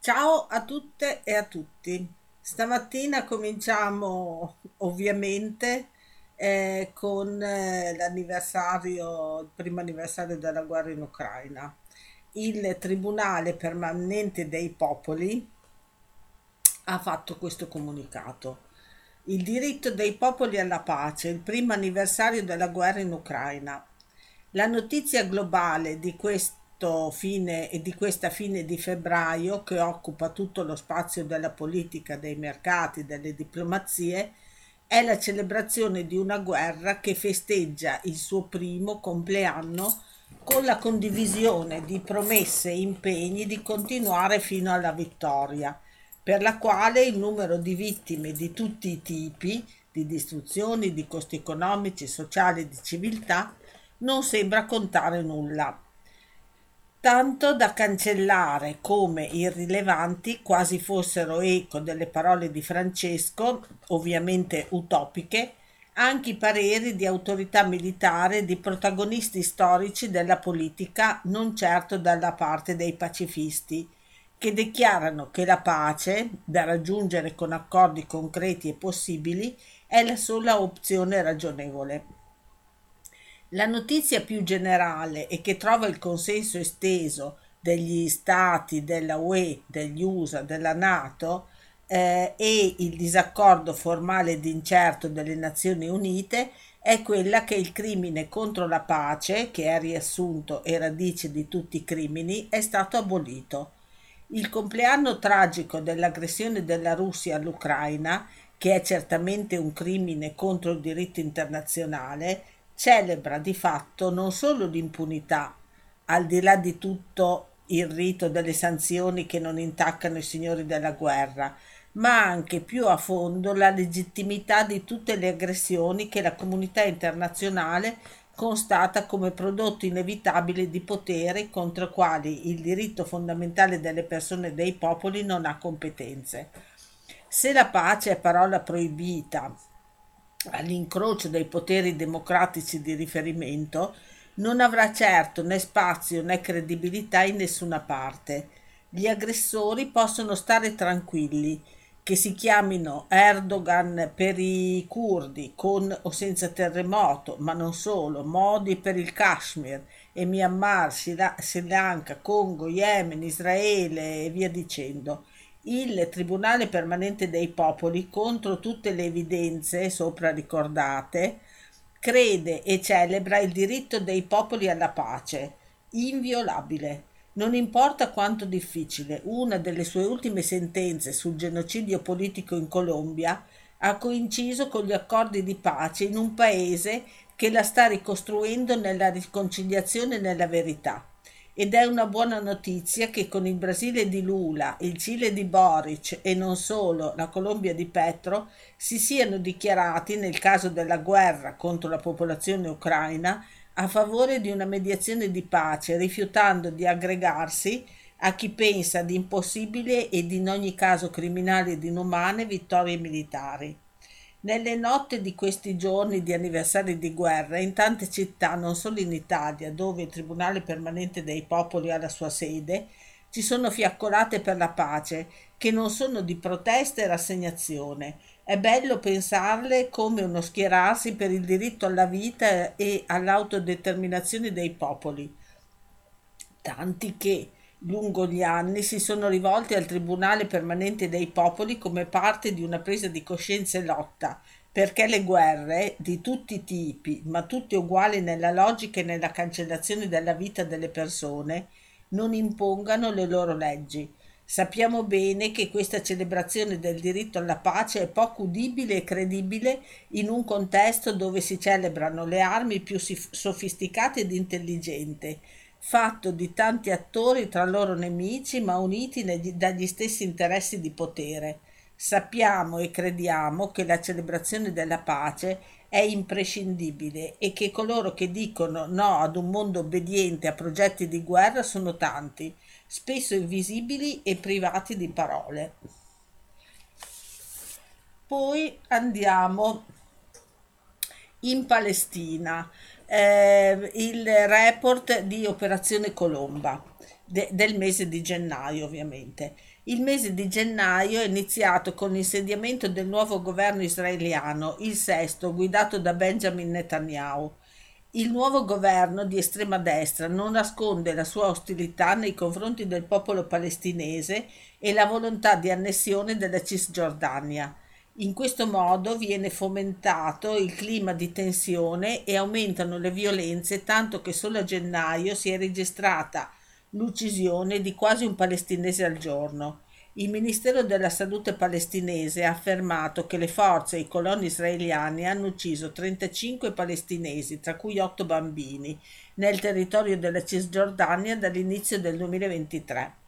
Ciao a tutte e a tutti. Stamattina cominciamo ovviamente eh, con eh, l'anniversario, il primo anniversario della guerra in Ucraina. Il Tribunale Permanente dei Popoli ha fatto questo comunicato. Il diritto dei popoli alla pace, il primo anniversario della guerra in Ucraina. La notizia globale di questo fine e di questa fine di febbraio che occupa tutto lo spazio della politica, dei mercati, delle diplomazie, è la celebrazione di una guerra che festeggia il suo primo compleanno con la condivisione di promesse e impegni di continuare fino alla vittoria per la quale il numero di vittime di tutti i tipi, di distruzioni, di costi economici, sociali di civiltà, non sembra contare nulla. Tanto da cancellare come irrilevanti, quasi fossero eco delle parole di Francesco, ovviamente utopiche, anche i pareri di autorità militare di protagonisti storici della politica, non certo dalla parte dei pacifisti, che dichiarano che la pace, da raggiungere con accordi concreti e possibili, è la sola opzione ragionevole. La notizia più generale e che trova il consenso esteso degli stati della UE, degli USA, della Nato eh, e il disaccordo formale ed incerto delle Nazioni Unite è quella che il crimine contro la pace, che è riassunto e radice di tutti i crimini, è stato abolito. Il compleanno tragico dell'aggressione della Russia all'Ucraina, che è certamente un crimine contro il diritto internazionale, celebra di fatto non solo l'impunità, al di là di tutto il rito delle sanzioni che non intaccano i signori della guerra, ma anche più a fondo la legittimità di tutte le aggressioni che la comunità internazionale constata come prodotto inevitabile di potere contro quali il diritto fondamentale delle persone e dei popoli non ha competenze. Se la pace è parola proibita all'incrocio dei poteri democratici di riferimento, non avrà certo né spazio né credibilità in nessuna parte. Gli aggressori possono stare tranquilli che si chiamino Erdogan per i curdi con o senza terremoto, ma non solo, Modi per il Kashmir e Myanmar, Sri Lanka, Congo, Yemen, Israele e via dicendo. Il Tribunale permanente dei popoli, contro tutte le evidenze sopra ricordate, crede e celebra il diritto dei popoli alla pace, inviolabile non importa quanto difficile, una delle sue ultime sentenze sul genocidio politico in Colombia ha coinciso con gli accordi di pace in un paese che la sta ricostruendo nella riconciliazione e nella verità. Ed è una buona notizia che con il Brasile di Lula, il Cile di Boric e non solo la Colombia di Petro si siano dichiarati, nel caso della guerra contro la popolazione ucraina, a favore di una mediazione di pace, rifiutando di aggregarsi a chi pensa di impossibile ed in ogni caso criminali ed inumane vittorie militari. Nelle notte di questi giorni di anniversari di guerra, in tante città, non solo in Italia, dove il Tribunale permanente dei popoli ha la sua sede, ci sono fiaccolate per la pace, che non sono di protesta e rassegnazione, è bello pensarle come uno schierarsi per il diritto alla vita e all'autodeterminazione dei popoli, tanti che lungo gli anni si sono rivolti al Tribunale permanente dei popoli come parte di una presa di coscienza e lotta, perché le guerre di tutti i tipi, ma tutte uguali nella logica e nella cancellazione della vita delle persone, non impongano le loro leggi, Sappiamo bene che questa celebrazione del diritto alla pace è poco udibile e credibile in un contesto dove si celebrano le armi più sofisticate ed intelligenti, fatto di tanti attori tra loro nemici ma uniti dagli stessi interessi di potere. Sappiamo e crediamo che la celebrazione della pace è imprescindibile e che coloro che dicono no ad un mondo obbediente a progetti di guerra sono tanti spesso invisibili e privati di parole. Poi andiamo in Palestina, eh, il report di Operazione Colomba. de- del mese di gennaio ovviamente. Il mese di gennaio è iniziato con l'insediamento del nuovo governo israeliano, il sesto, guidato da Benjamin Netanyahu. Il nuovo governo di estrema destra non nasconde la sua ostilità nei confronti del popolo palestinese e la volontà di annessione della Cisgiordania. In questo modo viene fomentato il clima di tensione e aumentano le violenze tanto che solo a gennaio si è registrata l'uccisione di quasi un palestinese al giorno. Il Ministero della Salute palestinese ha affermato che le forze e i coloni israeliani hanno ucciso 35 palestinesi, tra cui 8 bambini, nel territorio della Cisgiordania dall'inizio del 2023.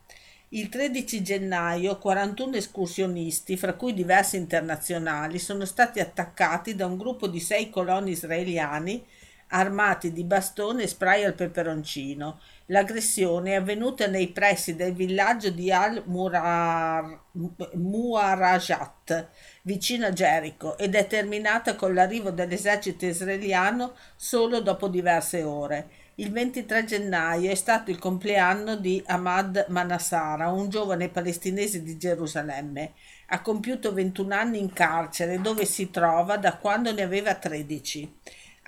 Il 13 gennaio 41 escursionisti, fra cui diversi internazionali, sono stati attaccati da un gruppo di sei coloni israeliani armati di bastone e spray al peperoncino. L'aggressione è avvenuta nei pressi del villaggio di Al-Muarajat, vicino a Gerico, ed è terminata con l'arrivo dell'esercito israeliano solo dopo diverse ore. Il 23 gennaio è stato il compleanno di Ahmad Manassara, un giovane palestinese di Gerusalemme. Ha compiuto 21 anni in carcere dove si trova da quando ne aveva 13.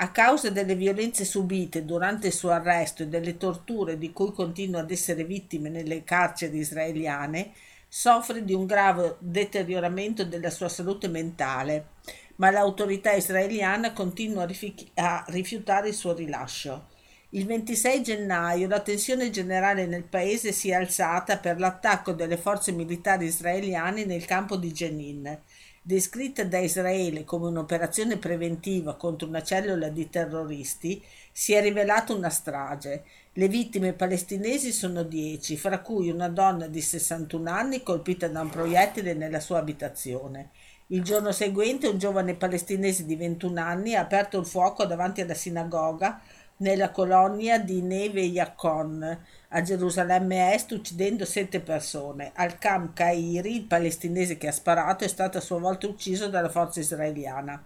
A causa delle violenze subite durante il suo arresto e delle torture di cui continua ad essere vittime nelle carceri israeliane, soffre di un grave deterioramento della sua salute mentale, ma l'autorità israeliana continua a, rifi- a rifiutare il suo rilascio. Il 26 gennaio la tensione generale nel paese si è alzata per l'attacco delle forze militari israeliane nel campo di Jenin descritta da Israele come un'operazione preventiva contro una cellula di terroristi, si è rivelata una strage. Le vittime palestinesi sono dieci, fra cui una donna di 61 anni colpita da un proiettile nella sua abitazione. Il giorno seguente un giovane palestinese di 21 anni ha aperto il fuoco davanti alla sinagoga nella colonia di Neve Yacon a Gerusalemme Est uccidendo sette persone. Al-Kam Kairi, il palestinese che ha sparato, è stato a sua volta ucciso dalla forza israeliana.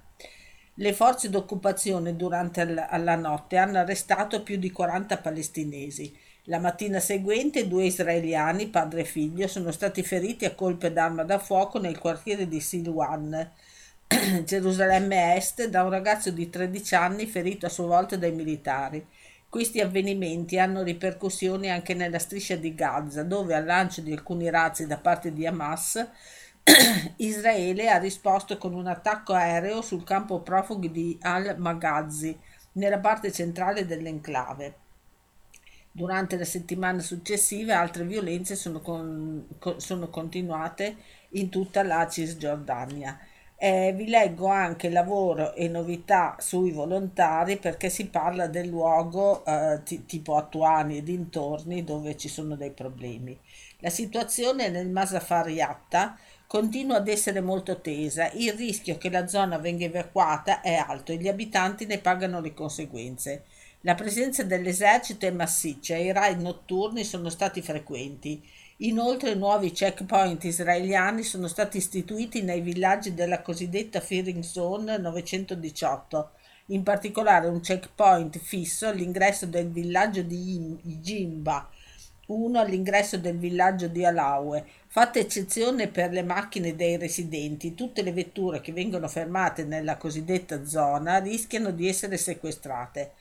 Le forze d'occupazione durante la notte hanno arrestato più di 40 palestinesi. La mattina seguente due israeliani, padre e figlio, sono stati feriti a colpe d'arma da fuoco nel quartiere di Silwan, Gerusalemme Est, da un ragazzo di 13 anni ferito a sua volta dai militari. Questi avvenimenti hanno ripercussioni anche nella striscia di Gaza, dove al lancio di alcuni razzi da parte di Hamas, Israele ha risposto con un attacco aereo sul campo profughi di Al-Maghazi, nella parte centrale dell'enclave. Durante la settimana successiva altre violenze sono, con, sono continuate in tutta la Cisgiordania. Eh, vi leggo anche lavoro e novità sui volontari perché si parla del luogo eh, t- tipo Attuani e dintorni dove ci sono dei problemi. La situazione nel Masafariatta continua ad essere molto tesa, il rischio che la zona venga evacuata è alto e gli abitanti ne pagano le conseguenze. La presenza dell'esercito è massiccia e i raid notturni sono stati frequenti. Inoltre nuovi checkpoint israeliani sono stati istituiti nei villaggi della cosiddetta Fearing Zone 918, in particolare un checkpoint fisso all'ingresso del villaggio di Jimba, uno all'ingresso del villaggio di Alaue. Fatta eccezione per le macchine dei residenti, tutte le vetture che vengono fermate nella cosiddetta zona rischiano di essere sequestrate.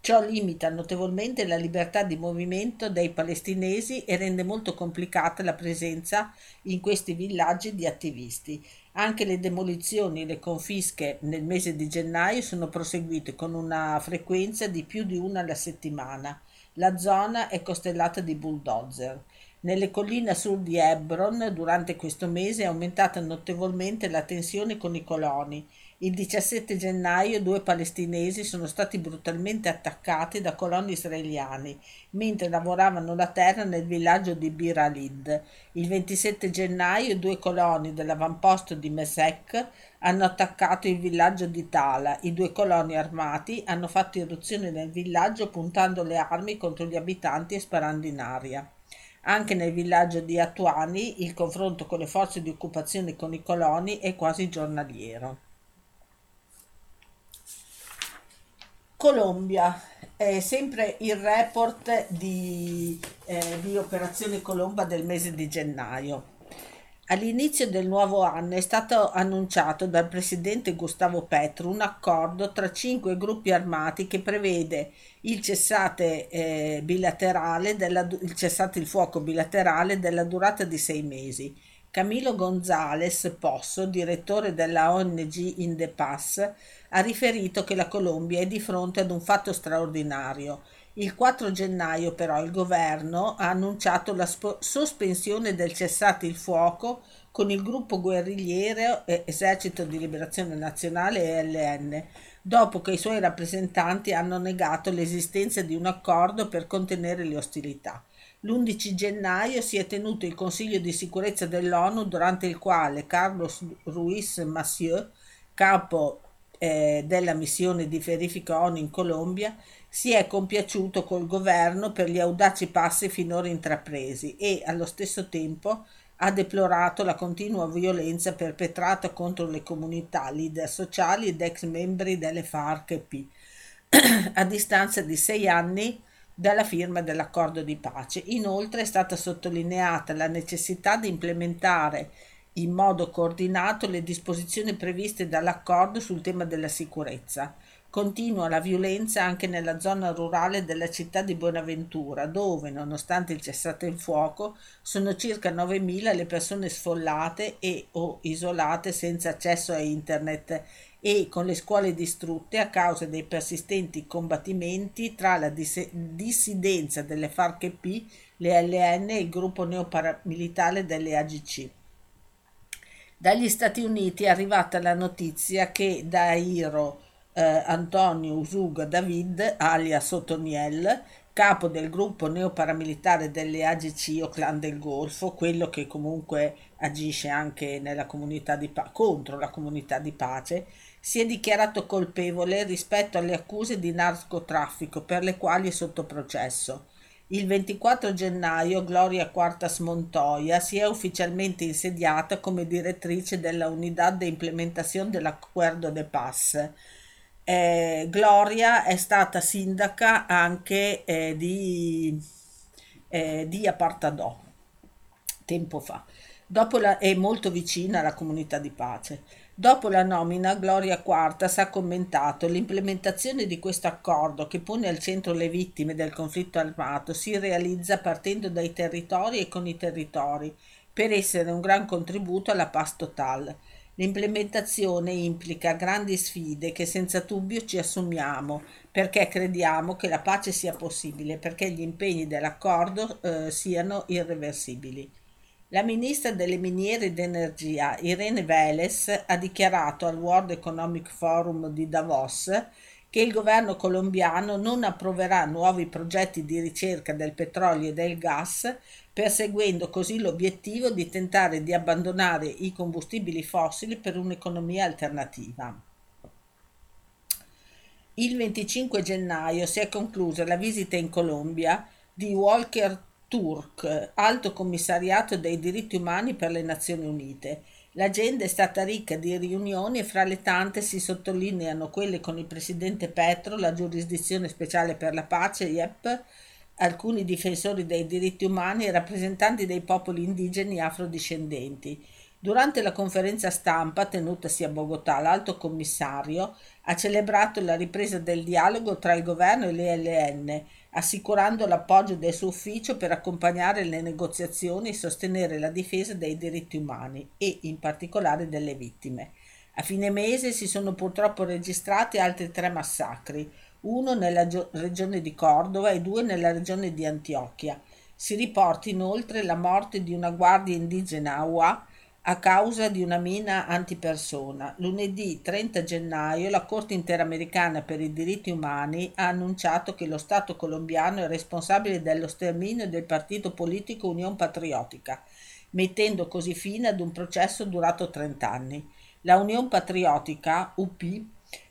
Ciò limita notevolmente la libertà di movimento dei palestinesi e rende molto complicata la presenza in questi villaggi di attivisti. Anche le demolizioni e le confische nel mese di gennaio sono proseguite con una frequenza di più di una alla settimana. La zona è costellata di bulldozer. Nelle colline a sud di Hebron, durante questo mese, è aumentata notevolmente la tensione con i coloni il 17 gennaio due palestinesi sono stati brutalmente attaccati da coloni israeliani mentre lavoravano la terra nel villaggio di Bir Alid. Il 27 gennaio due coloni dell'avamposto di Mesek hanno attaccato il villaggio di Tala. I due coloni armati hanno fatto irruzione nel villaggio puntando le armi contro gli abitanti e sparando in aria. Anche nel villaggio di Atuani il confronto con le forze di occupazione con i coloni è quasi giornaliero. Colombia. è sempre il report di, eh, di Operazione Colomba del mese di gennaio. All'inizio del nuovo anno è stato annunciato dal presidente Gustavo Petro un accordo tra cinque gruppi armati che prevede il cessate, eh, bilaterale della, il cessate il fuoco bilaterale della durata di sei mesi. Camilo González Posso, direttore della ONG In The Pass, ha riferito che la Colombia è di fronte ad un fatto straordinario. Il 4 gennaio però il governo ha annunciato la spo- sospensione del cessate il fuoco con il gruppo guerrigliero Esercito di Liberazione Nazionale ELN, dopo che i suoi rappresentanti hanno negato l'esistenza di un accordo per contenere le ostilità. L'11 gennaio si è tenuto il Consiglio di sicurezza dell'ONU durante il quale Carlos Ruiz Massieu, capo eh, della missione di verifica ONU in Colombia, si è compiaciuto col governo per gli audaci passi finora intrapresi e, allo stesso tempo, ha deplorato la continua violenza perpetrata contro le comunità, leader sociali ed ex membri delle FARC-EP, a distanza di sei anni dalla firma dell'accordo di pace. Inoltre è stata sottolineata la necessità di implementare in modo coordinato le disposizioni previste dall'accordo sul tema della sicurezza. Continua la violenza anche nella zona rurale della città di Buenaventura, dove, nonostante il cessate il fuoco, sono circa 9.000 le persone sfollate e o isolate senza accesso a internet e con le scuole distrutte a causa dei persistenti combattimenti tra la dis- dissidenza delle FARC-EP, le LN e il gruppo neoparamilitare delle AGC. Dagli Stati Uniti è arrivata la notizia che Dairo eh, Antonio Usuga David, alias Otoniel, capo del gruppo neoparamilitare delle AGC o Clan del Golfo, quello che comunque agisce anche pa- contro la comunità di pace, si è dichiarato colpevole rispetto alle accuse di narcotraffico per le quali è sotto processo. Il 24 gennaio Gloria Quartas Montoya si è ufficialmente insediata come direttrice della Unidad de Implementación dell'Acuerdo de Paz. Eh, Gloria è stata sindaca anche eh, di, eh, di Apartadò tempo fa. Dopo la, è molto vicina alla comunità di pace. Dopo la nomina, Gloria Quartas ha commentato l'implementazione di questo accordo che pone al centro le vittime del conflitto armato si realizza partendo dai territori e con i territori per essere un gran contributo alla paz total. L'implementazione implica grandi sfide che senza dubbio ci assumiamo perché crediamo che la pace sia possibile, perché gli impegni dell'accordo eh, siano irreversibili. La ministra delle miniere ed energia Irene Vélez ha dichiarato al World Economic Forum di Davos che il governo colombiano non approverà nuovi progetti di ricerca del petrolio e del gas, perseguendo così l'obiettivo di tentare di abbandonare i combustibili fossili per un'economia alternativa. Il 25 gennaio si è conclusa la visita in Colombia di Walker Turk, Alto Commissariato dei diritti umani per le Nazioni Unite. L'agenda è stata ricca di riunioni e fra le tante si sottolineano quelle con il presidente Petro, la giurisdizione speciale per la pace, IEP, alcuni difensori dei diritti umani e rappresentanti dei popoli indigeni afrodiscendenti. Durante la conferenza stampa tenutasi a Bogotà, l'alto commissario ha celebrato la ripresa del dialogo tra il governo e l'ELN assicurando l'appoggio del suo ufficio per accompagnare le negoziazioni e sostenere la difesa dei diritti umani e in particolare delle vittime. A fine mese si sono purtroppo registrati altri tre massacri, uno nella gio- regione di Cordova e due nella regione di Antiochia. Si riporta inoltre la morte di una guardia indigena Awa a causa di una mina antipersona. Lunedì 30 gennaio la Corte interamericana per i diritti umani ha annunciato che lo Stato colombiano è responsabile dello sterminio del partito politico Unione Patriottica, mettendo così fine ad un processo durato 30 anni. La Unione Patriottica, UP,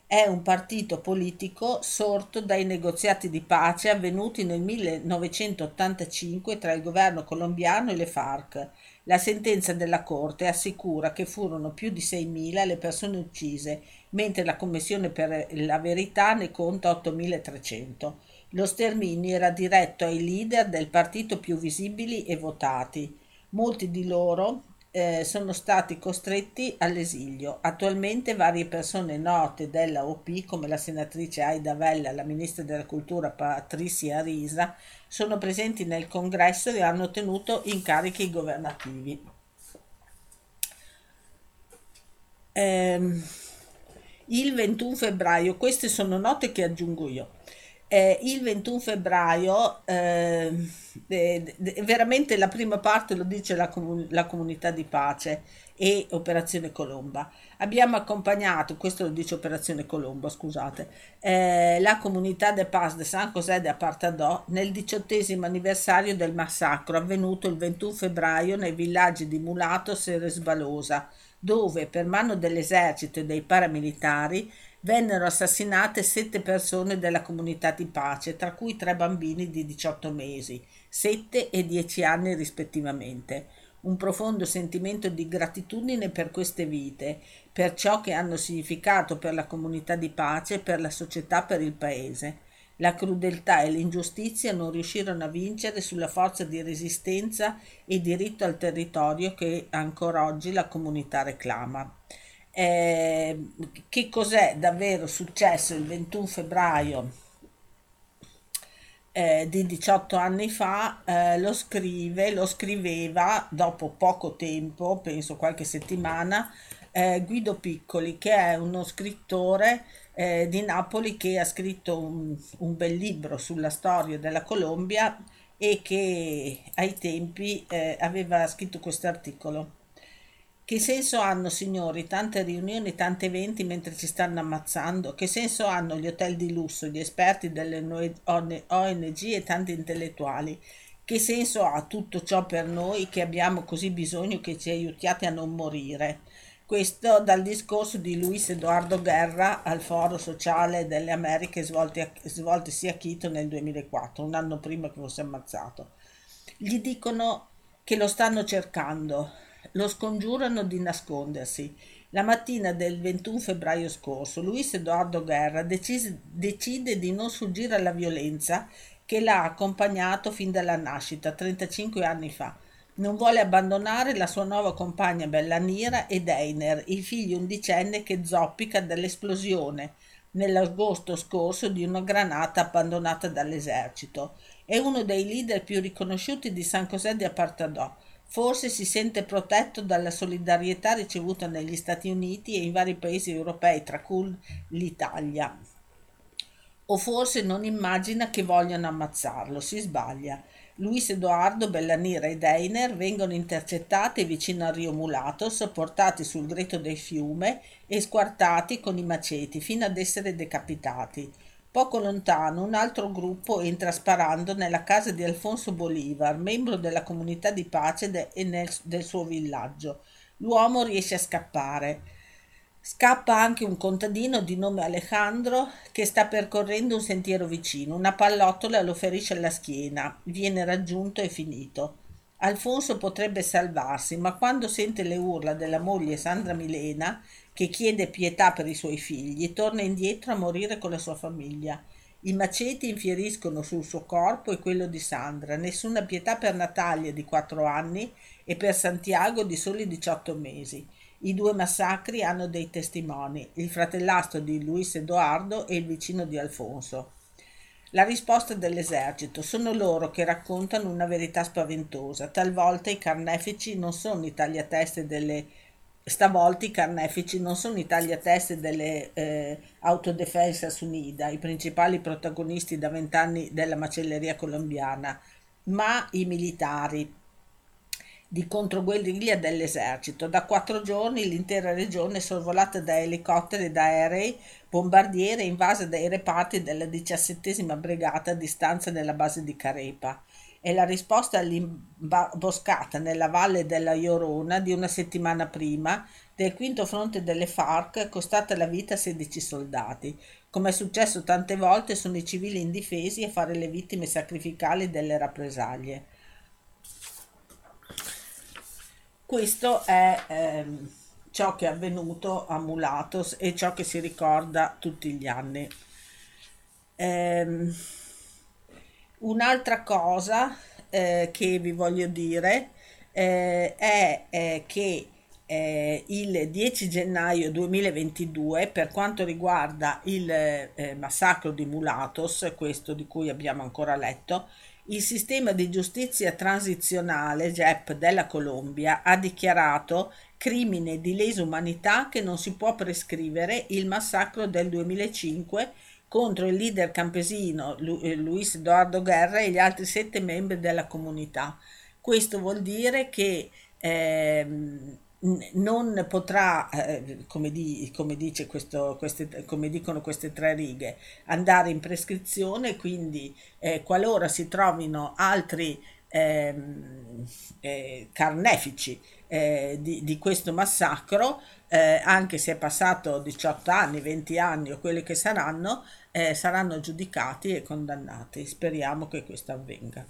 è un partito politico sorto dai negoziati di pace avvenuti nel 1985 tra il governo colombiano e le FARC la sentenza della Corte assicura che furono più di 6.000 le persone uccise, mentre la Commissione per la Verità ne conta 8.300. Lo sterminio era diretto ai leader del partito più visibili e votati. Molti di loro eh, sono stati costretti all'esilio. Attualmente varie persone note della OP, come la senatrice Aida Vella, la ministra della cultura Patricia Risa, sono presenti nel congresso e hanno ottenuto incarichi governativi. Eh, il 21 febbraio, queste sono note che aggiungo io eh, il 21 febbraio, eh, eh, veramente la prima parte lo dice la, comun- la, comunità di pace e Operazione Colomba. Abbiamo accompagnato, questo lo dice Operazione Colombo, scusate, eh, la comunità de Paz de San José de Apartadò nel diciottesimo anniversario del massacro avvenuto il 21 febbraio nei villaggi di Mulatos e Resbalosa, dove per mano dell'esercito e dei paramilitari vennero assassinate sette persone della comunità di pace, tra cui tre bambini di 18 mesi, 7 e 10 anni rispettivamente. Un profondo sentimento di gratitudine per queste vite, per ciò che hanno significato per la comunità di pace, per la società, per il paese. La crudeltà e l'ingiustizia non riuscirono a vincere sulla forza di resistenza e diritto al territorio che ancora oggi la comunità reclama eh, che cos'è davvero successo il 21 febbraio eh, di 18 anni fa, eh, lo scrive, lo scriveva dopo poco tempo, penso qualche settimana, eh, Guido Piccoli, che è uno scrittore eh, di Napoli che ha scritto un, un, bel libro sulla storia della Colombia e che ai tempi eh, aveva scritto questo articolo. Che senso hanno, signori, tante riunioni, tanti eventi mentre ci stanno ammazzando? Che senso hanno gli hotel di lusso, gli esperti delle ONG e tanti intellettuali? Che senso ha tutto ciò per noi che abbiamo così bisogno che ci aiutiate a non morire? Questo dal discorso di Luis Edoardo Guerra al Foro Sociale delle Americhe svoltosi a Quito nel 2004, un anno prima che fosse ammazzato. Gli dicono che lo stanno cercando, lo scongiurano di nascondersi. La mattina del 21 febbraio scorso, Luis Edoardo Guerra decise, decide di non sfuggire alla violenza che l'ha accompagnato fin dalla nascita, 35 anni fa. Non vuole abbandonare la sua nuova compagna Bellanira ed Einer, il figlio undicenne che zoppica dall'esplosione nell'agosto scorso di una granata abbandonata dall'esercito. È uno dei leader più riconosciuti di San José de Apartadó Forse si sente protetto dalla solidarietà ricevuta negli Stati Uniti e in vari paesi europei, tra cui l'Italia. O forse non immagina che vogliano ammazzarlo, si sbaglia. Luis Edoardo, Bellanira e Deiner vengono intercettati vicino al Rio Mulatos, portati sul greto del fiume e squartati con i maceti fino ad essere decapitati. Poco lontano un altro gruppo entra sparando nella casa di Alfonso Bolivar, membro della comunità di pace de- e nel, del suo villaggio. L'uomo riesce a scappare. Scappa anche un contadino di nome Alejandro che sta percorrendo un sentiero vicino. Una pallottola lo ferisce alla schiena, viene raggiunto e finito. Alfonso potrebbe salvarsi, ma quando sente le urla della moglie Sandra Milena, che chiede pietà per i suoi figli, torna indietro a morire con la sua famiglia. I maceti infieriscono sul suo corpo e quello di Sandra, nessuna pietà per Natalia di quattro anni e per Santiago di soli 18 mesi. I due massacri hanno dei testimoni, il fratellastro di Luis Edoardo e il vicino di Alfonso. La risposta dell'esercito sono loro che raccontano una verità spaventosa. Talvolta i carnefici non sono i tagliateste delle Stavolta i carnefici non sono i tagliateste delle eh, Autodefensas Unida, i principali protagonisti da vent'anni della macelleria colombiana, ma i militari di controguerriglia dell'esercito. Da quattro giorni l'intera regione è sorvolata da elicotteri da aerei bombardiere invasa dai reparti della diciassettesima brigata a distanza nella base di Carepa è la risposta all'imboscata nella valle della Iorona di una settimana prima del quinto fronte delle FARC costata la vita a 16 soldati. Come è successo tante volte sono i civili indifesi a fare le vittime sacrificali delle rappresaglie. Questo è ehm, ciò che è avvenuto a Mulatos e ciò che si ricorda tutti gli anni. Ehm, Un'altra cosa eh, che vi voglio dire eh, è eh, che eh, il 10 gennaio 2022 per quanto riguarda il eh, massacro di Mulatos, questo di cui abbiamo ancora letto, il sistema di giustizia transizionale JEP della Colombia ha dichiarato crimine di lesa umanità che non si può prescrivere il massacro del 2005 contro il leader campesino eh, Luis Eduardo Guerra e gli altri sette membri della comunità. Questo vuol dire che ehm, non potrà, eh, come, di, come, questo, queste, come dicono queste tre righe, andare in prescrizione, quindi eh, qualora si trovino altri ehm, eh, carnefici eh, di, di, questo massacro, eh, anche se è passato 18 anni, 20 anni o quelli che saranno, eh, saranno giudicati e condannati. Speriamo che questo avvenga.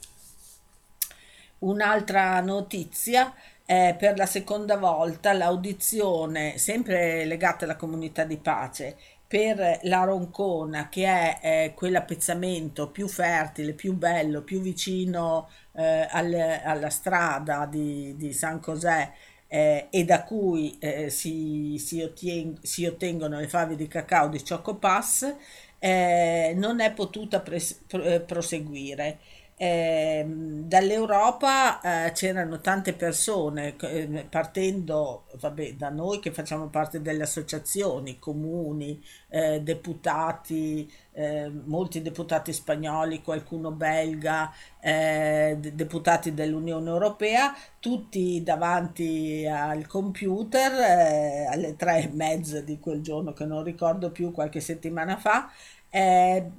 Un'altra notizia eh, per la seconda volta l'audizione, sempre legata alla comunità di pace, per la Roncona, che è eh, quell'appezzamento più fertile, più bello, più vicino eh, al, alla strada di, di San José eh, e da cui eh, si, si, ottien- si, ottengono le fave di cacao di Choco Pass, eh, non è potuta pres- pr- proseguire eh, dall'Europa eh, c'erano tante persone eh, partendo vabbè, da noi che facciamo parte delle associazioni, comuni, eh, deputati, eh, molti deputati spagnoli, qualcuno belga, eh, deputati dell'Unione Europea, tutti davanti al computer alle tre e mezza di quel giorno che non ricordo più, qualche settimana fa, eh,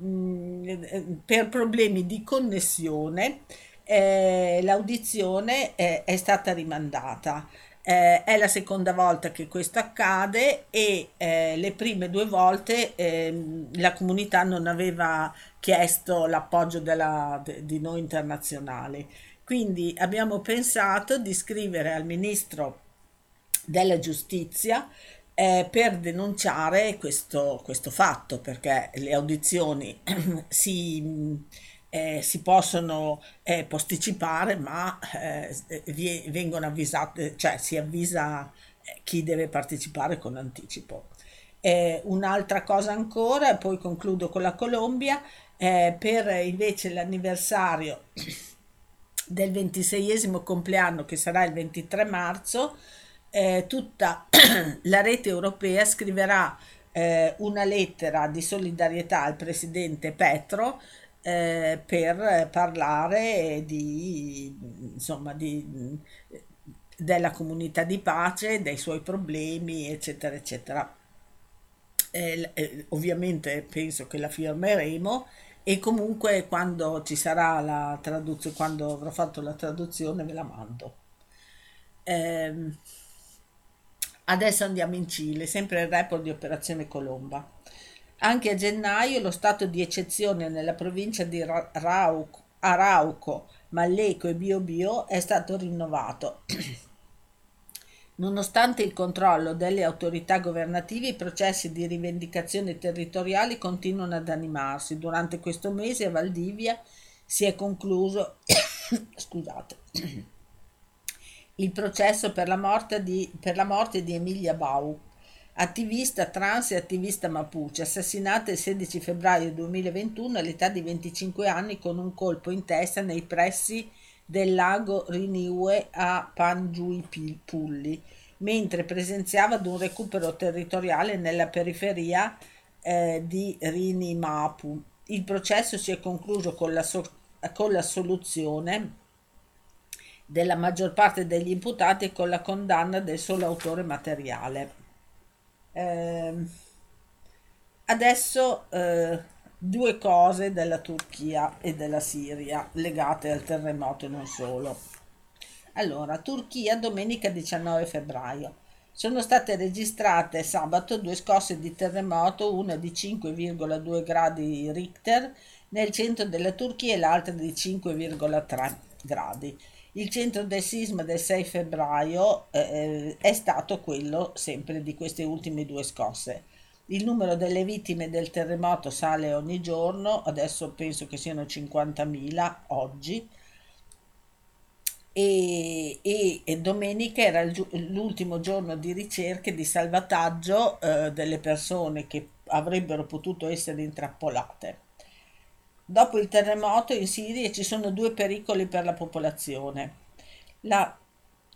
per problemi di connessione eh, l'audizione è, è, stata rimandata. Eh, è la seconda volta che questo accade e eh, le prime due volte ehm, la comunità non aveva chiesto l'appoggio della, de, di noi internazionali. Quindi abbiamo pensato di scrivere al ministro della giustizia eh, per denunciare questo, questo, fatto, perché le audizioni si, eh, si possono eh, posticipare, ma eh, vengono avvisate, cioè si avvisa eh, chi deve partecipare con anticipo. un'altra cosa ancora, poi concludo con la Colombia, per invece l'anniversario del 26 compleanno che sarà il 23 marzo, eh, tutta la rete europea scriverà eh, una lettera di solidarietà al presidente Petro eh, per parlare di, insomma, di, della comunità di pace, dei suoi problemi, eccetera, eccetera. Eh, eh, ovviamente penso che la firmeremo e comunque quando ci sarà la traduzione, quando avrò fatto la traduzione ve la mando. Adesso andiamo in Cile, sempre il report di Operazione Colomba. Anche a gennaio lo stato di eccezione nella provincia di Arauco, Arauco Malleco e Biobio è stato rinnovato. Nonostante il controllo delle autorità governative, i processi di rivendicazione territoriali continuano ad animarsi. Durante questo mese a Valdivia si è concluso scusate, il processo per la morte di, la morte di Emilia Bau, attivista trans e attivista mapuche, assassinata il 16 febbraio 2021 all'età di 25 anni con un colpo in testa nei pressi del lago Riniue a Pangiuipulli, mentre presenziava ad un recupero territoriale nella periferia eh, di Rinimapu. Il processo si è concluso con la, so- con la soluzione della maggior parte degli imputati con la condanna del solo autore materiale. Eh, adesso eh, due cose della Turchia e della Siria legate al terremoto e non solo. Allora, Turchia, domenica 19 febbraio. Sono state registrate sabato due scosse di terremoto, una di 5,2 gradi Richter nel centro della Turchia e l'altra di 5,3 gradi. Il centro del sisma del 6 febbraio eh, è stato quello sempre di queste ultime due scosse. Il numero delle vittime del terremoto sale ogni giorno, adesso penso che siano 50.000 oggi. E, e, e domenica era l'ultimo giorno di ricerche di salvataggio eh, delle persone che avrebbero potuto essere intrappolate. Dopo il terremoto in Siria ci sono due pericoli per la popolazione. La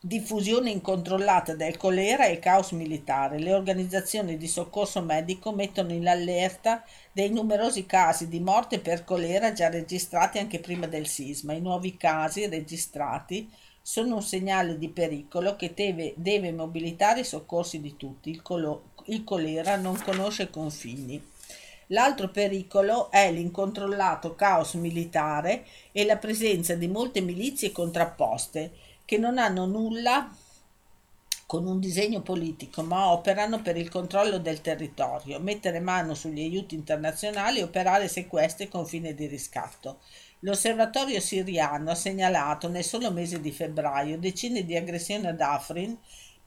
diffusione incontrollata del colera e il caos militare. Le organizzazioni di soccorso medico mettono in allerta dei numerosi casi di morte per colera già registrati anche prima del sisma. I nuovi casi registrati sono un segnale di pericolo che deve, deve mobilitare i soccorsi di tutti. Il, colo, il colera non conosce confini. L'altro pericolo è l'incontrollato caos militare e la presenza di molte milizie contrapposte che non hanno nulla con un disegno politico, ma operano per il controllo del territorio, mettere mano sugli aiuti internazionali e operare sequestri con fine di riscatto. L'osservatorio siriano ha segnalato nel solo mese di febbraio decine di aggressioni ad Afrin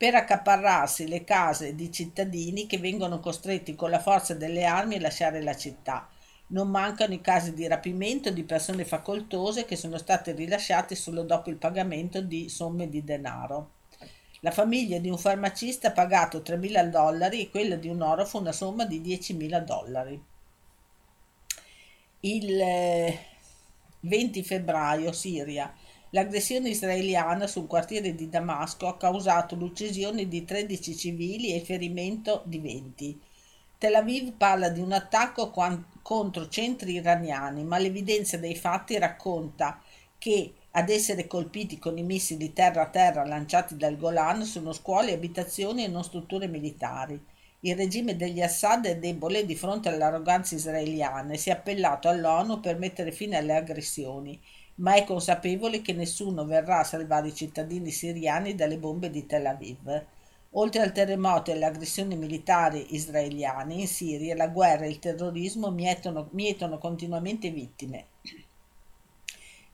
per accaparrarsi le case di cittadini che vengono costretti con la forza delle armi a lasciare la città. Non mancano i casi di rapimento di persone facoltose che sono state rilasciate solo dopo il pagamento di somme di denaro. La famiglia di un farmacista ha pagato 3.000 dollari e quella di un orafo una somma di 10.000 dollari. Il 20 eh, febbraio, Siria. L'aggressione israeliana sul quartiere di Damasco ha causato l'uccisione di 13 civili e il ferimento di 20. Tel Aviv parla di un attacco contro centri iraniani, ma l'evidenza dei fatti racconta che ad essere colpiti con i missili terra-terra lanciati dal Golan sono scuole, abitazioni e non strutture militari. Il regime degli Assad è debole di fronte all'arroganza israeliana e si è appellato all'ONU per mettere fine alle aggressioni ma è consapevole che nessuno verrà a salvare i cittadini siriani dalle bombe di Tel Aviv. Oltre al terremoto e alle aggressioni militari israeliane, in Siria la guerra e il terrorismo mietono, mietono continuamente vittime.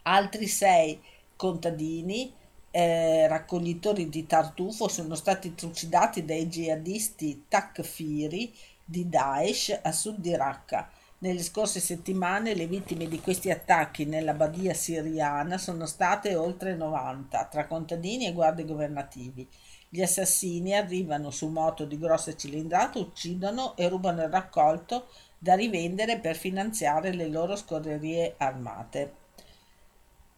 Altri sei contadini, eh, raccoglitori di tartufo, sono stati trucidati dai jihadisti takfiri di Daesh a sud di Raqqa nelle scorse settimane le vittime di questi attacchi nella badia siriana sono state oltre 90, tra contadini e guardie governativi. Gli assassini arrivano su moto di grossa cilindrata, uccidono e rubano il raccolto da rivendere per finanziare le loro scorrerie armate.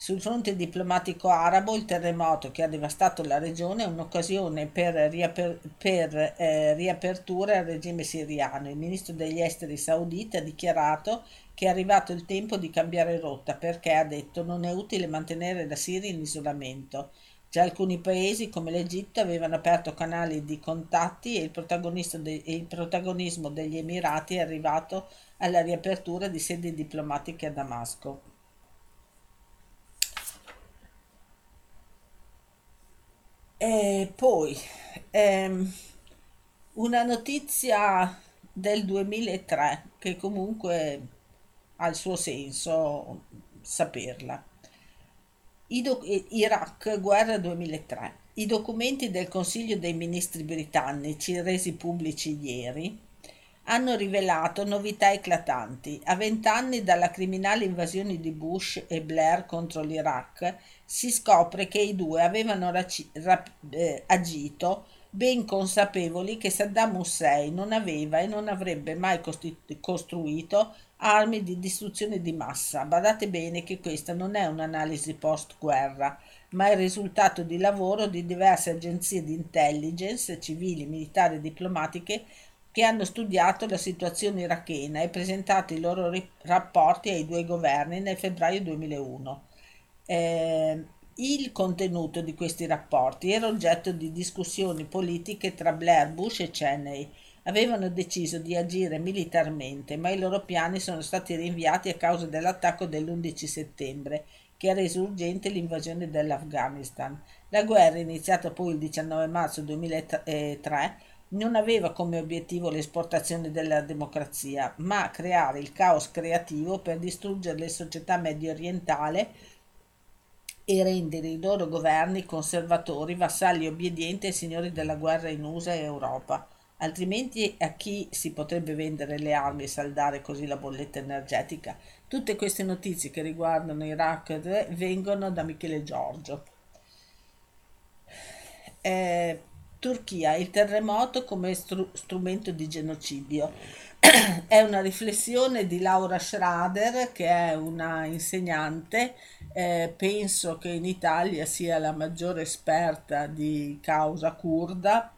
Sul fronte diplomatico arabo, il terremoto che ha devastato la regione è un'occasione per, riaper- per eh, riaperture al regime siriano. Il ministro degli esteri saudita ha dichiarato che è arrivato il tempo di cambiare rotta perché, ha detto, non è utile mantenere la Siria in isolamento. Già alcuni paesi come l'Egitto avevano aperto canali di contatti e il, de- il protagonismo degli Emirati è arrivato alla riapertura di sedi diplomatiche a Damasco. E poi ehm, una notizia del 2003 che comunque ha il suo senso saperla. Do- Iraq, guerra 2003. I documenti del Consiglio dei Ministri britannici resi pubblici ieri hanno rivelato novità eclatanti. A vent'anni dalla criminale invasione di Bush e Blair contro l'Iraq, si scopre che i due avevano raci- rap- eh, agito ben consapevoli che Saddam Hussein non aveva e non avrebbe mai costi- costruito armi di distruzione di massa. Badate bene che questa non è un'analisi post-guerra, ma è il risultato di lavoro di diverse agenzie di intelligence, civili, militari e diplomatiche che hanno studiato la situazione irachena e presentato i loro ri- rapporti ai due governi nel febbraio 2001. Eh, il contenuto di questi rapporti era oggetto di discussioni politiche tra Blair, Bush e Cheney. Avevano deciso di agire militarmente, ma i loro piani sono stati rinviati a causa dell'attacco dell'11 settembre, che ha reso urgente l'invasione dell'Afghanistan. La guerra, iniziata poi il 19 marzo 2003, non aveva come obiettivo l'esportazione della democrazia, ma creare il caos creativo per distruggere le società medio orientali e rendere i loro governi conservatori, vassalli obbedienti ai signori della guerra in USA e Europa. Altrimenti a chi si potrebbe vendere le armi e saldare così la bolletta energetica? Tutte queste notizie che riguardano Iraq vengono da Michele Giorgio. Eh, Turchia, il terremoto come stru- strumento di genocidio. è una riflessione di Laura Schrader, che è una insegnante, eh, penso che in Italia sia la maggiore esperta di causa kurda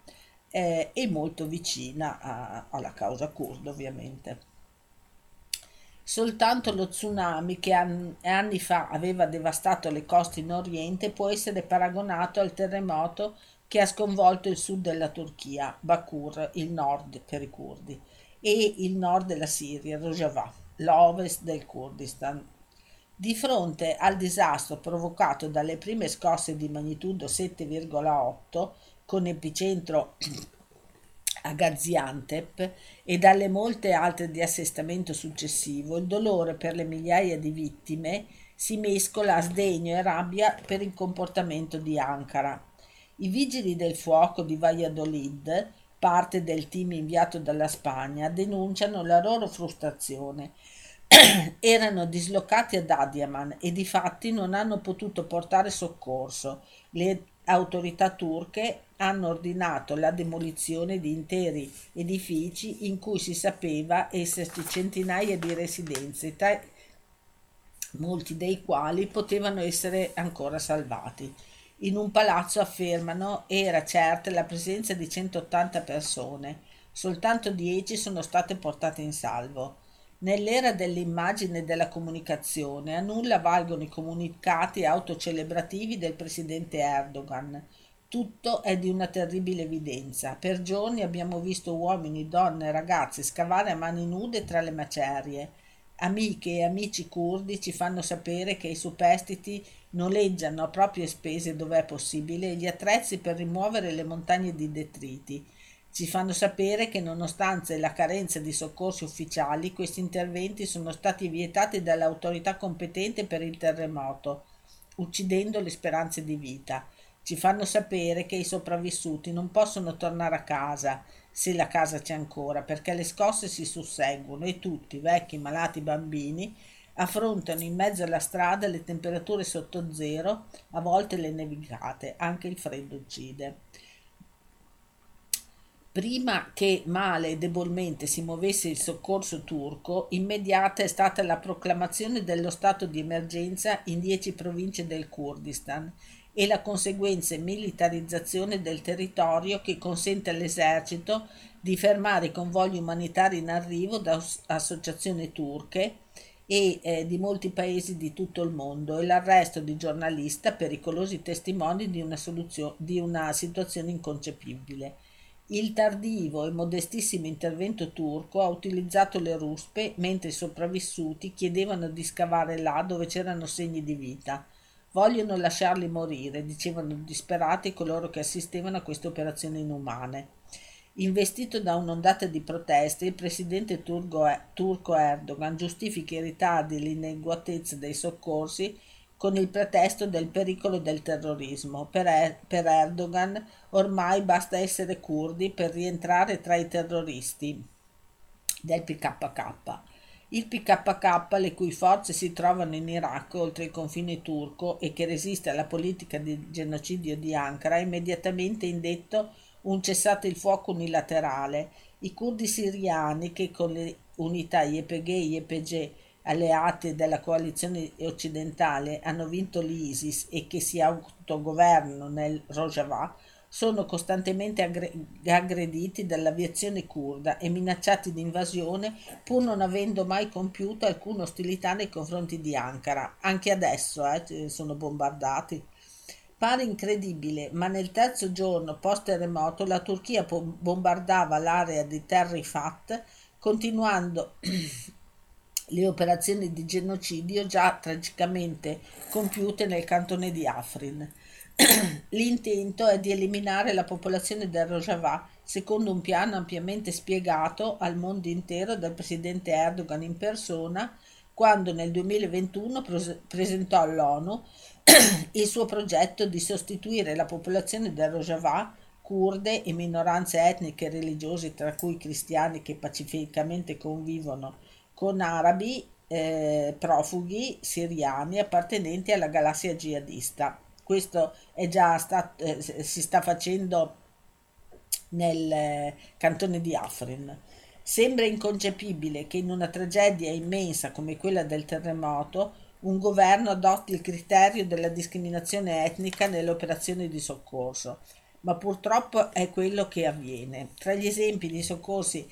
eh, e molto vicina a- alla causa kurda, ovviamente. Soltanto lo tsunami che anni fa aveva devastato le coste in Oriente può essere paragonato al terremoto che ha sconvolto il sud della Turchia, Bakur, il nord per i curdi, e il nord della Siria, Rojava, l'ovest del Kurdistan. Di fronte al disastro provocato dalle prime scosse di magnitudo 7,8, con epicentro a Gaziantep e dalle molte altre di assestamento successivo, il dolore per le migliaia di vittime si mescola a sdegno e rabbia per il comportamento di Ankara. I vigili del fuoco di Valladolid, parte del team inviato dalla Spagna, denunciano la loro frustrazione. Erano dislocati ad Adiaman e di fatti non hanno potuto portare soccorso. Le autorità turche hanno ordinato la demolizione di interi edifici in cui si sapeva esserci centinaia di residenze, molti dei quali potevano essere ancora salvati. In un palazzo, affermano, era certa la presenza di 180 persone, soltanto 10 sono state portate in salvo. Nell'era dell'immagine e della comunicazione a nulla valgono i comunicati autocelebrativi del presidente Erdogan. Tutto è di una terribile evidenza. Per giorni abbiamo visto uomini, donne e ragazzi scavare a mani nude tra le macerie. Amiche e amici curdi ci fanno sapere che i superstiti noleggiano a proprie spese dove è possibile gli attrezzi per rimuovere le montagne di detriti ci fanno sapere che nonostante la carenza di soccorsi ufficiali, questi interventi sono stati vietati dall'autorità competente per il terremoto, uccidendo le speranze di vita. Ci fanno sapere che i sopravvissuti non possono tornare a casa, se la casa c'è ancora, perché le scosse si susseguono e tutti, vecchi, malati, bambini, affrontano in mezzo alla strada le temperature sotto zero, a volte le nevicate, anche il freddo uccide. Prima che male e debolmente si muovesse il soccorso turco, immediata è stata la proclamazione dello stato di emergenza in dieci province del Kurdistan e la conseguente militarizzazione del territorio che consente all'esercito di fermare i convogli umanitari in arrivo da associazioni turche e eh, di molti paesi di tutto il mondo e l'arresto di giornalisti pericolosi testimoni di una, di una situazione inconcepibile. Il tardivo e modestissimo intervento turco ha utilizzato le ruspe mentre i sopravvissuti chiedevano di scavare là dove c'erano segni di vita. Vogliono lasciarli morire, dicevano disperati coloro che assistevano a queste operazioni inumane. Investito da un'ondata di proteste, il presidente turco Erdogan giustifica i ritardi e l'inadeguatezza dei soccorsi con il pretesto del pericolo del terrorismo. Per, er- Erdogan ormai basta essere curdi per rientrare tra i terroristi del PKK. Il PKK, le cui forze si trovano in Iraq oltre il confine turco e che resiste alla politica di genocidio di Ankara, ha immediatamente indetto un cessate il fuoco unilaterale. I curdi siriani che con le unità YPG e YPG alleati della coalizione occidentale hanno vinto l'ISIS e che si autogovernano nel Rojava sono costantemente aggrediti dall'aviazione kurda e minacciati di invasione pur non avendo mai compiuto alcuna ostilità nei confronti di Ankara. Anche adesso eh, sono bombardati. Pare incredibile, ma nel terzo giorno post terremoto la Turchia bombardava l'area di Terrifat continuando le operazioni di genocidio già tragicamente compiute nel cantone di Afrin. L'intento è di eliminare la popolazione del Rojava secondo un piano ampiamente spiegato al mondo intero dal presidente Erdogan in persona quando nel 2021 presentò all'ONU il suo progetto di sostituire la popolazione del Rojava kurde e minoranze etniche e religiose, tra cui cristiani che pacificamente convivono con arabi, eh, profughi siriani appartenenti alla galassia jihadista. Questo è già stato, eh, si sta facendo nel cantone di Afrin. Sembra inconcepibile che in una tragedia immensa come quella del terremoto un governo adotti il criterio della discriminazione etnica nelle operazioni di soccorso, ma purtroppo è quello che avviene. Tra gli esempi di soccorsi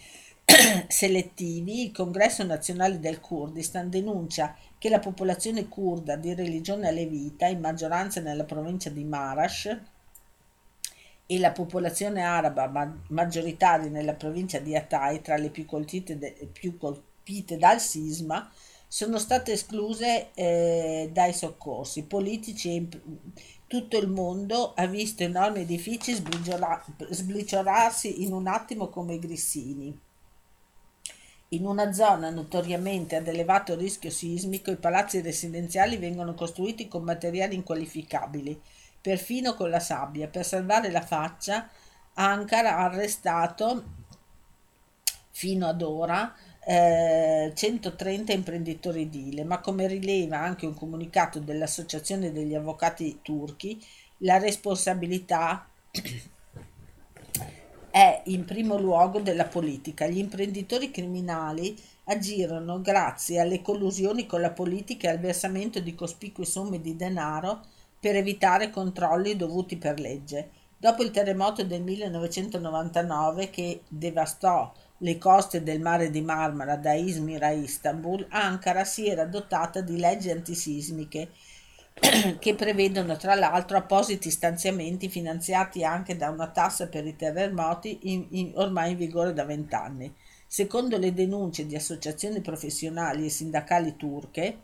selettivi, il Congresso nazionale del Kurdistan denuncia che la popolazione kurda di religione alevita, in maggioranza nella provincia di Marash, e la popolazione araba ma- maggioritaria nella provincia di Hatay, tra le più colpite, de- più colpite dal sisma, sono state escluse eh, dai soccorsi politici e tutto il mondo ha visto enormi edifici sbriciorarsi in un attimo come grissini. In una zona notoriamente ad elevato rischio sismico, i palazzi residenziali vengono costruiti con materiali inqualificabili, perfino con la sabbia. Per salvare la faccia, Ankara ha arrestato fino ad ora eh, 130 imprenditori edili, ma come rileva anche un comunicato dell'Associazione degli Avvocati Turchi, la responsabilità è in primo luogo della politica. Gli imprenditori criminali agirono grazie alle collusioni con la politica e al versamento di cospicue somme di denaro per evitare controlli dovuti per legge. Dopo il terremoto del 1999 che devastò le coste del mare di Marmara da Izmir a Istanbul, Ankara si era dotata di leggi antisismiche che prevedono tra l'altro appositi stanziamenti finanziati anche da una tassa per i terremoti in, in, ormai in vigore da vent'anni. Secondo le denunce di associazioni professionali e sindacali turche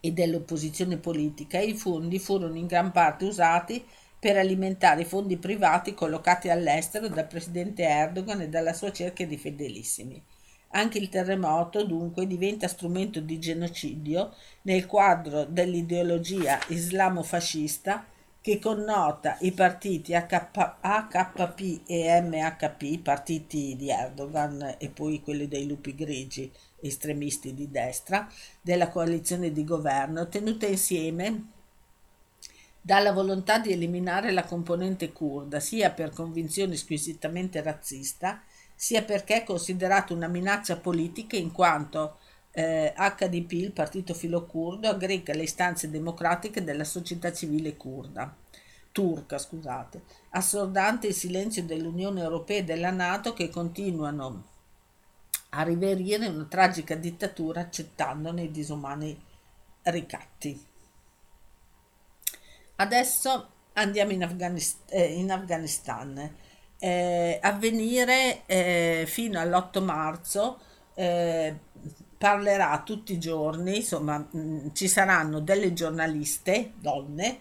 e dell'opposizione politica, i fondi furono in gran parte usati per alimentare i fondi privati collocati all'estero dal presidente Erdogan e dalla sua cerchia di fedelissimi. Anche il terremoto, dunque, diventa strumento di genocidio nel quadro dell'ideologia islamofascista che connota i partiti AKP e MHP, partiti di Erdogan e poi quelli dei lupi grigi, estremisti di destra, della coalizione di governo, tenute insieme dalla volontà di eliminare la componente kurda, sia per convinzione squisitamente razzista, sia perché è considerato una minaccia politica in quanto eh, HDP, il partito filo-curdo, aggrega le istanze democratiche della società civile kurda, turca, scusate, assordante il silenzio dell'Unione Europea e della Nato che continuano a riverire una tragica dittatura accettandone i disumani ricatti. Adesso andiamo in, Afganist- eh, in Afghanistan. Eh, avvenire eh, fino all'8 marzo eh, parlerà tutti i giorni, insomma, mh, mm, ci saranno delle giornaliste, donne,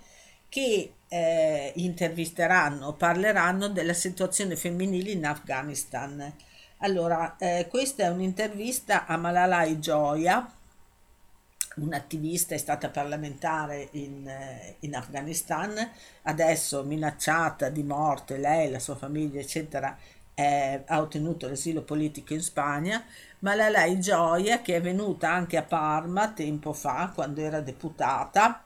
che eh, intervisteranno, parleranno della situazione femminile in Afghanistan. Allora, eh, questa è un'intervista a Malalai Joya, un'attivista, è stata parlamentare in, eh, in, Afghanistan, adesso minacciata di morte, lei, la sua famiglia, eccetera, eh, ha ottenuto l'asilo politico in Spagna, ma la lei Gioia, che è venuta anche a Parma tempo fa, quando era deputata,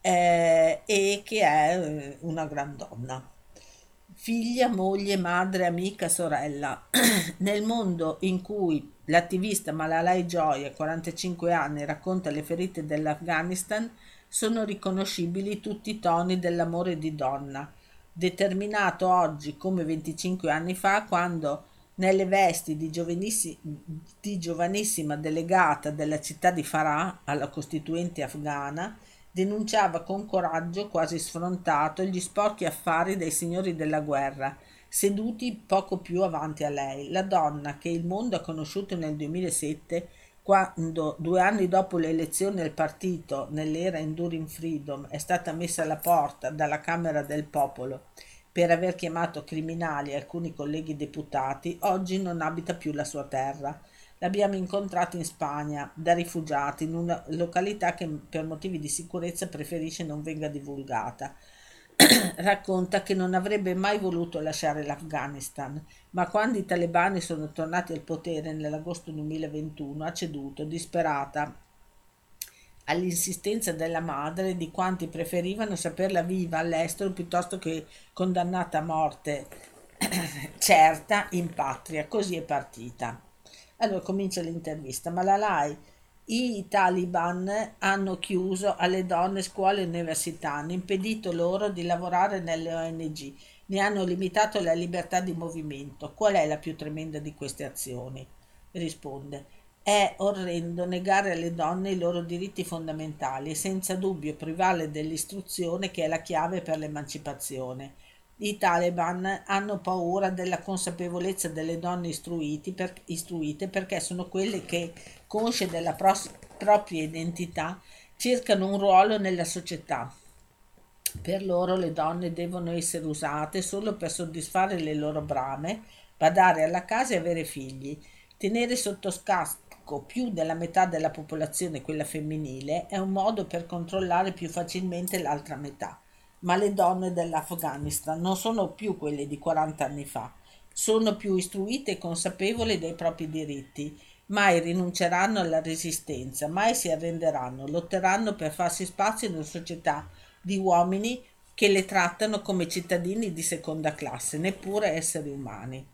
eh, e che è eh, una gran donna figlia, moglie, madre, amica, sorella. Nel mondo in cui l'attivista Malalai Joy, a 45 anni, racconta le ferite dell'Afghanistan, sono riconoscibili tutti i toni dell'amore di donna, determinato oggi come 25 anni fa, quando nelle vesti di, di giovanissima delegata della città di Farah alla costituente afghana, denunciava con coraggio quasi sfrontato gli sporchi affari dei signori della guerra, seduti poco più avanti a lei. La donna che il mondo ha conosciuto nel 2007, quando due anni dopo le elezioni del partito nell'era Enduring Freedom è stata messa alla porta dalla Camera del Popolo per aver chiamato criminali alcuni colleghi deputati, oggi non abita più la sua terra L'abbiamo incontrato in Spagna, da rifugiati, in una località che per motivi di sicurezza preferisce non venga divulgata. racconta che non avrebbe mai voluto lasciare l'Afghanistan, ma quando i talebani sono tornati al potere nell'agosto 2021 ha ceduto, disperata, all'insistenza della madre di quanti preferivano saperla viva all'estero piuttosto che condannata a morte certa in patria. Così è partita. Allora comincia l'intervista. Malalai, i taliban hanno chiuso alle donne scuole e università, hanno impedito loro di lavorare nelle ONG, ne hanno limitato la libertà di movimento. Qual è la più tremenda di queste azioni? Risponde. È orrendo negare alle donne i loro diritti fondamentali e senza dubbio privarle dell'istruzione che è la chiave per l'emancipazione. I Taliban hanno paura della consapevolezza delle donne per, istruite perché sono quelle che, consce della pros- propria identità, cercano un ruolo nella società. Per loro le donne devono essere usate solo per soddisfare le loro brame, badare alla casa e avere figli. Tenere sotto scacco più della metà della popolazione, quella femminile, è un modo per controllare più facilmente l'altra metà ma le donne dell'Afghanistan non sono più quelle di 40 anni fa, sono più istruite e consapevoli dei propri diritti, mai rinunceranno alla resistenza, mai si arrenderanno, lotteranno per farsi spazio in una società di uomini che le trattano come cittadini di seconda classe, neppure esseri umani.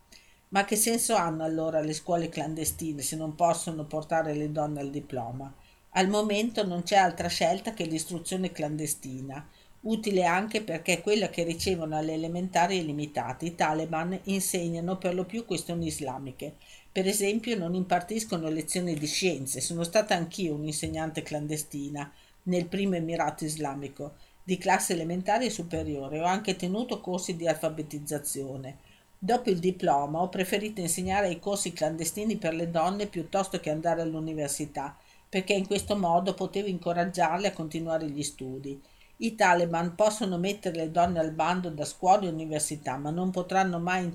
Ma che senso hanno allora le scuole clandestine se non possono portare le donne al diploma? Al momento non c'è altra scelta che l'istruzione clandestina, utile anche perché quella che ricevono alle elementari è limitata. I Taliban insegnano per lo più questioni islamiche. Per esempio non impartiscono lezioni di scienze. Sono stata anch'io un'insegnante clandestina nel primo Emirato islamico di classe elementare e superiore. Ho anche tenuto corsi di alfabetizzazione. Dopo il diploma ho preferito insegnare ai corsi clandestini per le donne piuttosto che andare all'università, perché in questo modo potevo incoraggiarle a continuare gli studi. I Taliban possono mettere le donne al bando da scuole e università, ma non potranno mai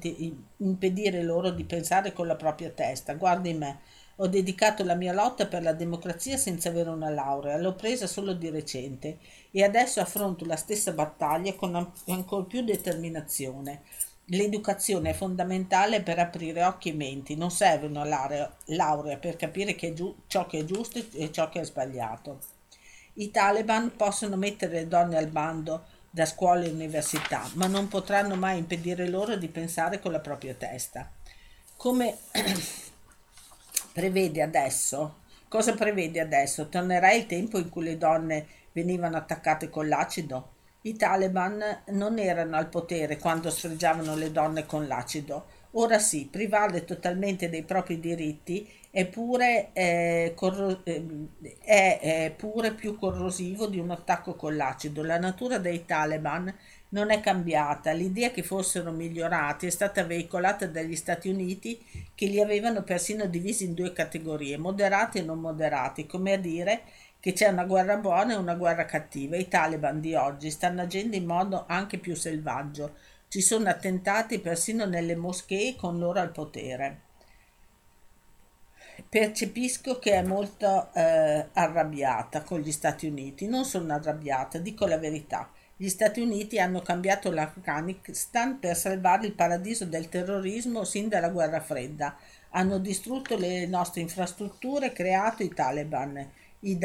impedire loro di pensare con la propria testa. Guardi me, ho dedicato la mia lotta per la democrazia senza avere una laurea, l'ho presa solo di recente e adesso affronto la stessa battaglia con ancora più determinazione. L'educazione è fondamentale per aprire occhi e menti, non serve una laurea per capire che giu- ciò che è giusto e ciò che è sbagliato. I Taliban possono mettere le donne al bando da scuole e università, ma non potranno mai impedire loro di pensare con la propria testa. Come prevede adesso? Cosa prevede adesso? Tornerà il tempo in cui le donne venivano attaccate con l'acido? I Taliban non erano al potere quando sfregiavano le donne con l'acido. Ora sì, privarle totalmente dei propri diritti è pure, eh, corro- ehm, è, è pure più corrosivo di un attacco con l'acido. La natura dei Taliban non è cambiata, l'idea che fossero migliorati è stata veicolata dagli Stati Uniti che li avevano persino divisi in due categorie, moderati e non moderati, come a dire che c'è una guerra buona e una guerra cattiva. I Taliban di oggi stanno agendo in modo anche più selvaggio. Ci sono attentati persino nelle moschee con loro al potere percepisco che è molto eh, arrabbiata con gli Stati Uniti. Non sono arrabbiata, dico la verità. Gli Stati Uniti hanno cambiato l'Afghanistan per salvare il paradiso del terrorismo sin dalla guerra fredda. Hanno distrutto le nostre infrastrutture, creato i Taliban, il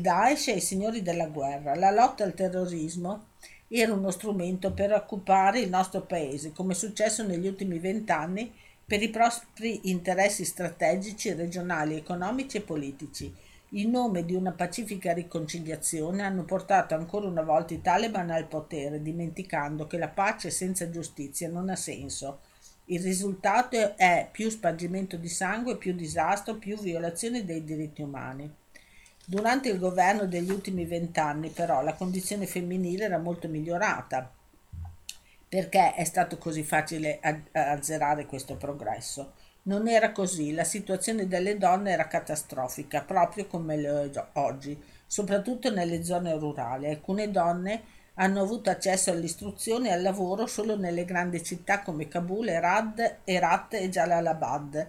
Daesh e i signori della guerra. La lotta al terrorismo era uno strumento per occupare il nostro paese, come è successo negli ultimi vent'anni per i propri interessi strategici, regionali, economici e politici. In nome di una pacifica riconciliazione hanno portato ancora una volta i Taliban al potere, dimenticando che la pace senza giustizia non ha senso. Il risultato è più spargimento di sangue, più disastro, più violazione dei diritti umani. Durante il governo degli ultimi vent'anni, però, la condizione femminile era molto migliorata perché è stato così facile azzerare questo progresso. Non era così, la situazione delle donne era catastrofica, proprio come è oggi, soprattutto nelle zone rurali. Alcune donne hanno avuto accesso all'istruzione e al lavoro solo nelle grandi città come Kabul, Herat, Herat e Jalalabad,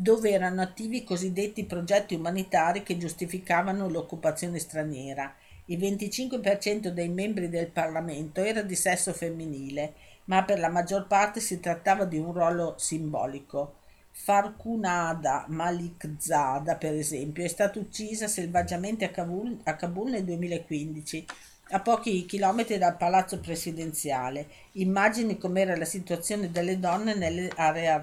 dove erano attivi i cosiddetti progetti umanitari che giustificavano l'occupazione straniera Il 25% dei membri del Parlamento era di sesso femminile, ma per la maggior parte si trattava di un ruolo simbolico. Farkunada Malikzada, per esempio, è stata uccisa selvaggiamente a Kabul, a Kabul nel 2015 a pochi chilometri dal palazzo presidenziale. Immagini com'era la situazione delle donne nelle aree,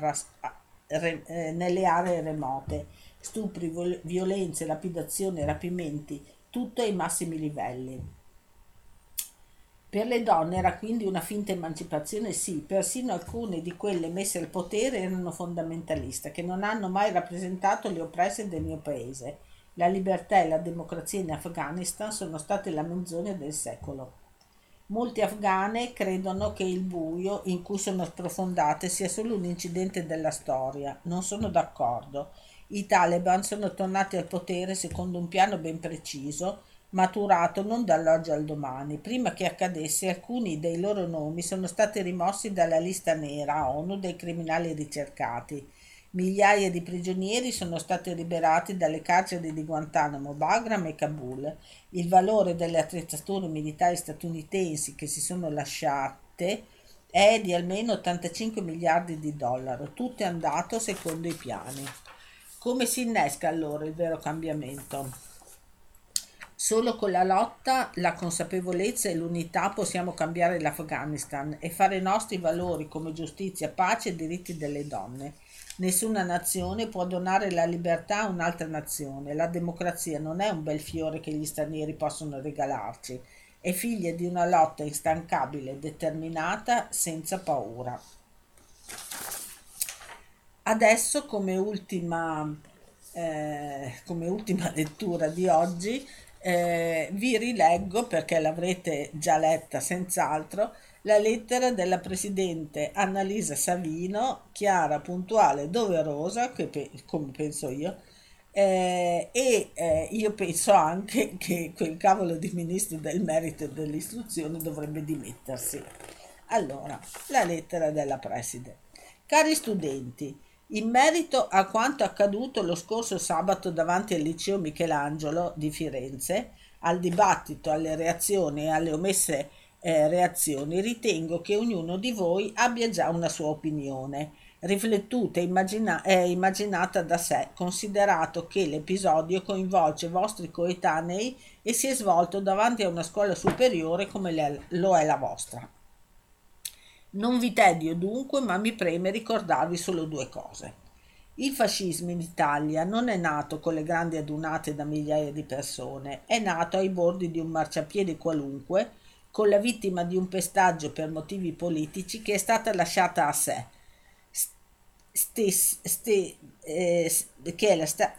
re, eh, nelle aree remote. Stupri, violenze, lapidazioni, rapimenti, tutto ai massimi livelli. Per le donne era quindi una finta emancipazione, sì, persino alcune di quelle messe al potere erano fondamentaliste, che non hanno mai rappresentato le oppresse del mio paese la libertà e la democrazia in Afghanistan sono state la menzogna del secolo. Molti afghane credono che il buio in cui sono sprofondate sia solo un incidente della storia. Non sono d'accordo. I Taliban sono tornati al potere secondo un piano ben preciso, maturato non dall'oggi al domani. Prima che accadesse, alcuni dei loro nomi sono stati rimossi dalla lista nera ONU dei criminali ricercati Migliaia di prigionieri sono stati liberati dalle carceri di Guantanamo, Bagram e Kabul. Il valore delle attrezzature militari statunitensi che si sono lasciate è di almeno 85 miliardi di dollari. Tutto è andato secondo i piani. Come si innesca allora il vero cambiamento? Solo con la lotta, la consapevolezza e l'unità possiamo cambiare l'Afghanistan e fare i nostri valori come giustizia, pace e diritti delle donne. Nessuna nazione può donare la libertà a un'altra nazione. La democrazia non è un bel fiore che gli stranieri possono regalarci, è figlia di una lotta instancabile, determinata, senza paura. Adesso, come ultima, eh, come ultima lettura di oggi, eh, vi rileggo, perché l'avrete già letta senz'altro, la lettera della presidente Annalisa Savino, chiara, puntuale, doverosa, che, come penso io, eh, e eh, io penso anche che quel cavolo di ministro del merito e dell'istruzione dovrebbe dimettersi. Allora, la lettera della preside. Cari studenti, in merito a quanto accaduto lo scorso sabato davanti al liceo Michelangelo di Firenze, al dibattito, alle reazioni e alle omesse eh, reazioni, ritengo che ognuno di voi abbia già una sua opinione, riflettuta e immagina- eh, immaginata da sé, considerato che l'episodio coinvolge vostri coetanei e si è svolto davanti a una scuola superiore come le- lo è la vostra. Non vi tedio dunque, ma mi preme ricordarvi solo due cose. Il fascismo in Italia non è nato con le grandi adunate da migliaia di persone, è nato ai bordi di un marciapiede qualunque, con la vittima di un pestaggio per motivi politici che è stata lasciata a sé, Stes, ste, eh, che, è sta,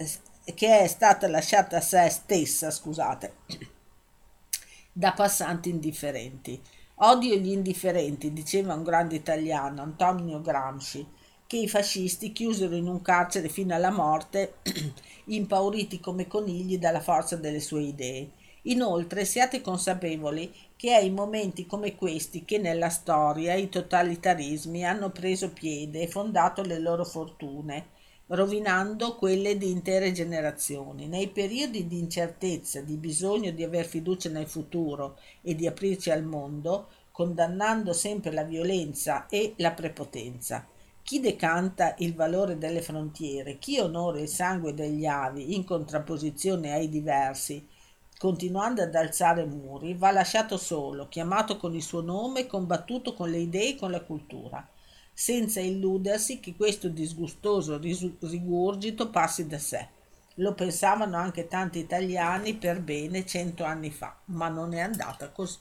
che è stata lasciata a sé stessa, scusate, da passanti indifferenti. Odio gli indifferenti, diceva un grande italiano, Antonio Gramsci, che i fascisti chiusero in un carcere fino alla morte, impauriti come conigli dalla forza delle sue idee. Inoltre siate consapevoli che è in momenti come questi che nella storia i totalitarismi hanno preso piede e fondato le loro fortune, rovinando quelle di intere generazioni. Nei periodi di incertezza, di bisogno di aver fiducia nel futuro e di aprirci al mondo, condannando sempre la violenza e la prepotenza. Chi decanta il valore delle frontiere, chi onora il sangue degli avi in contrapposizione ai diversi, continuando ad alzare muri, va lasciato solo, chiamato con il suo nome, combattuto con le idee e con la cultura, senza illudersi che questo disgustoso rigurgito passi da sé. Lo pensavano anche tanti italiani per bene cento anni fa, ma non è andata così.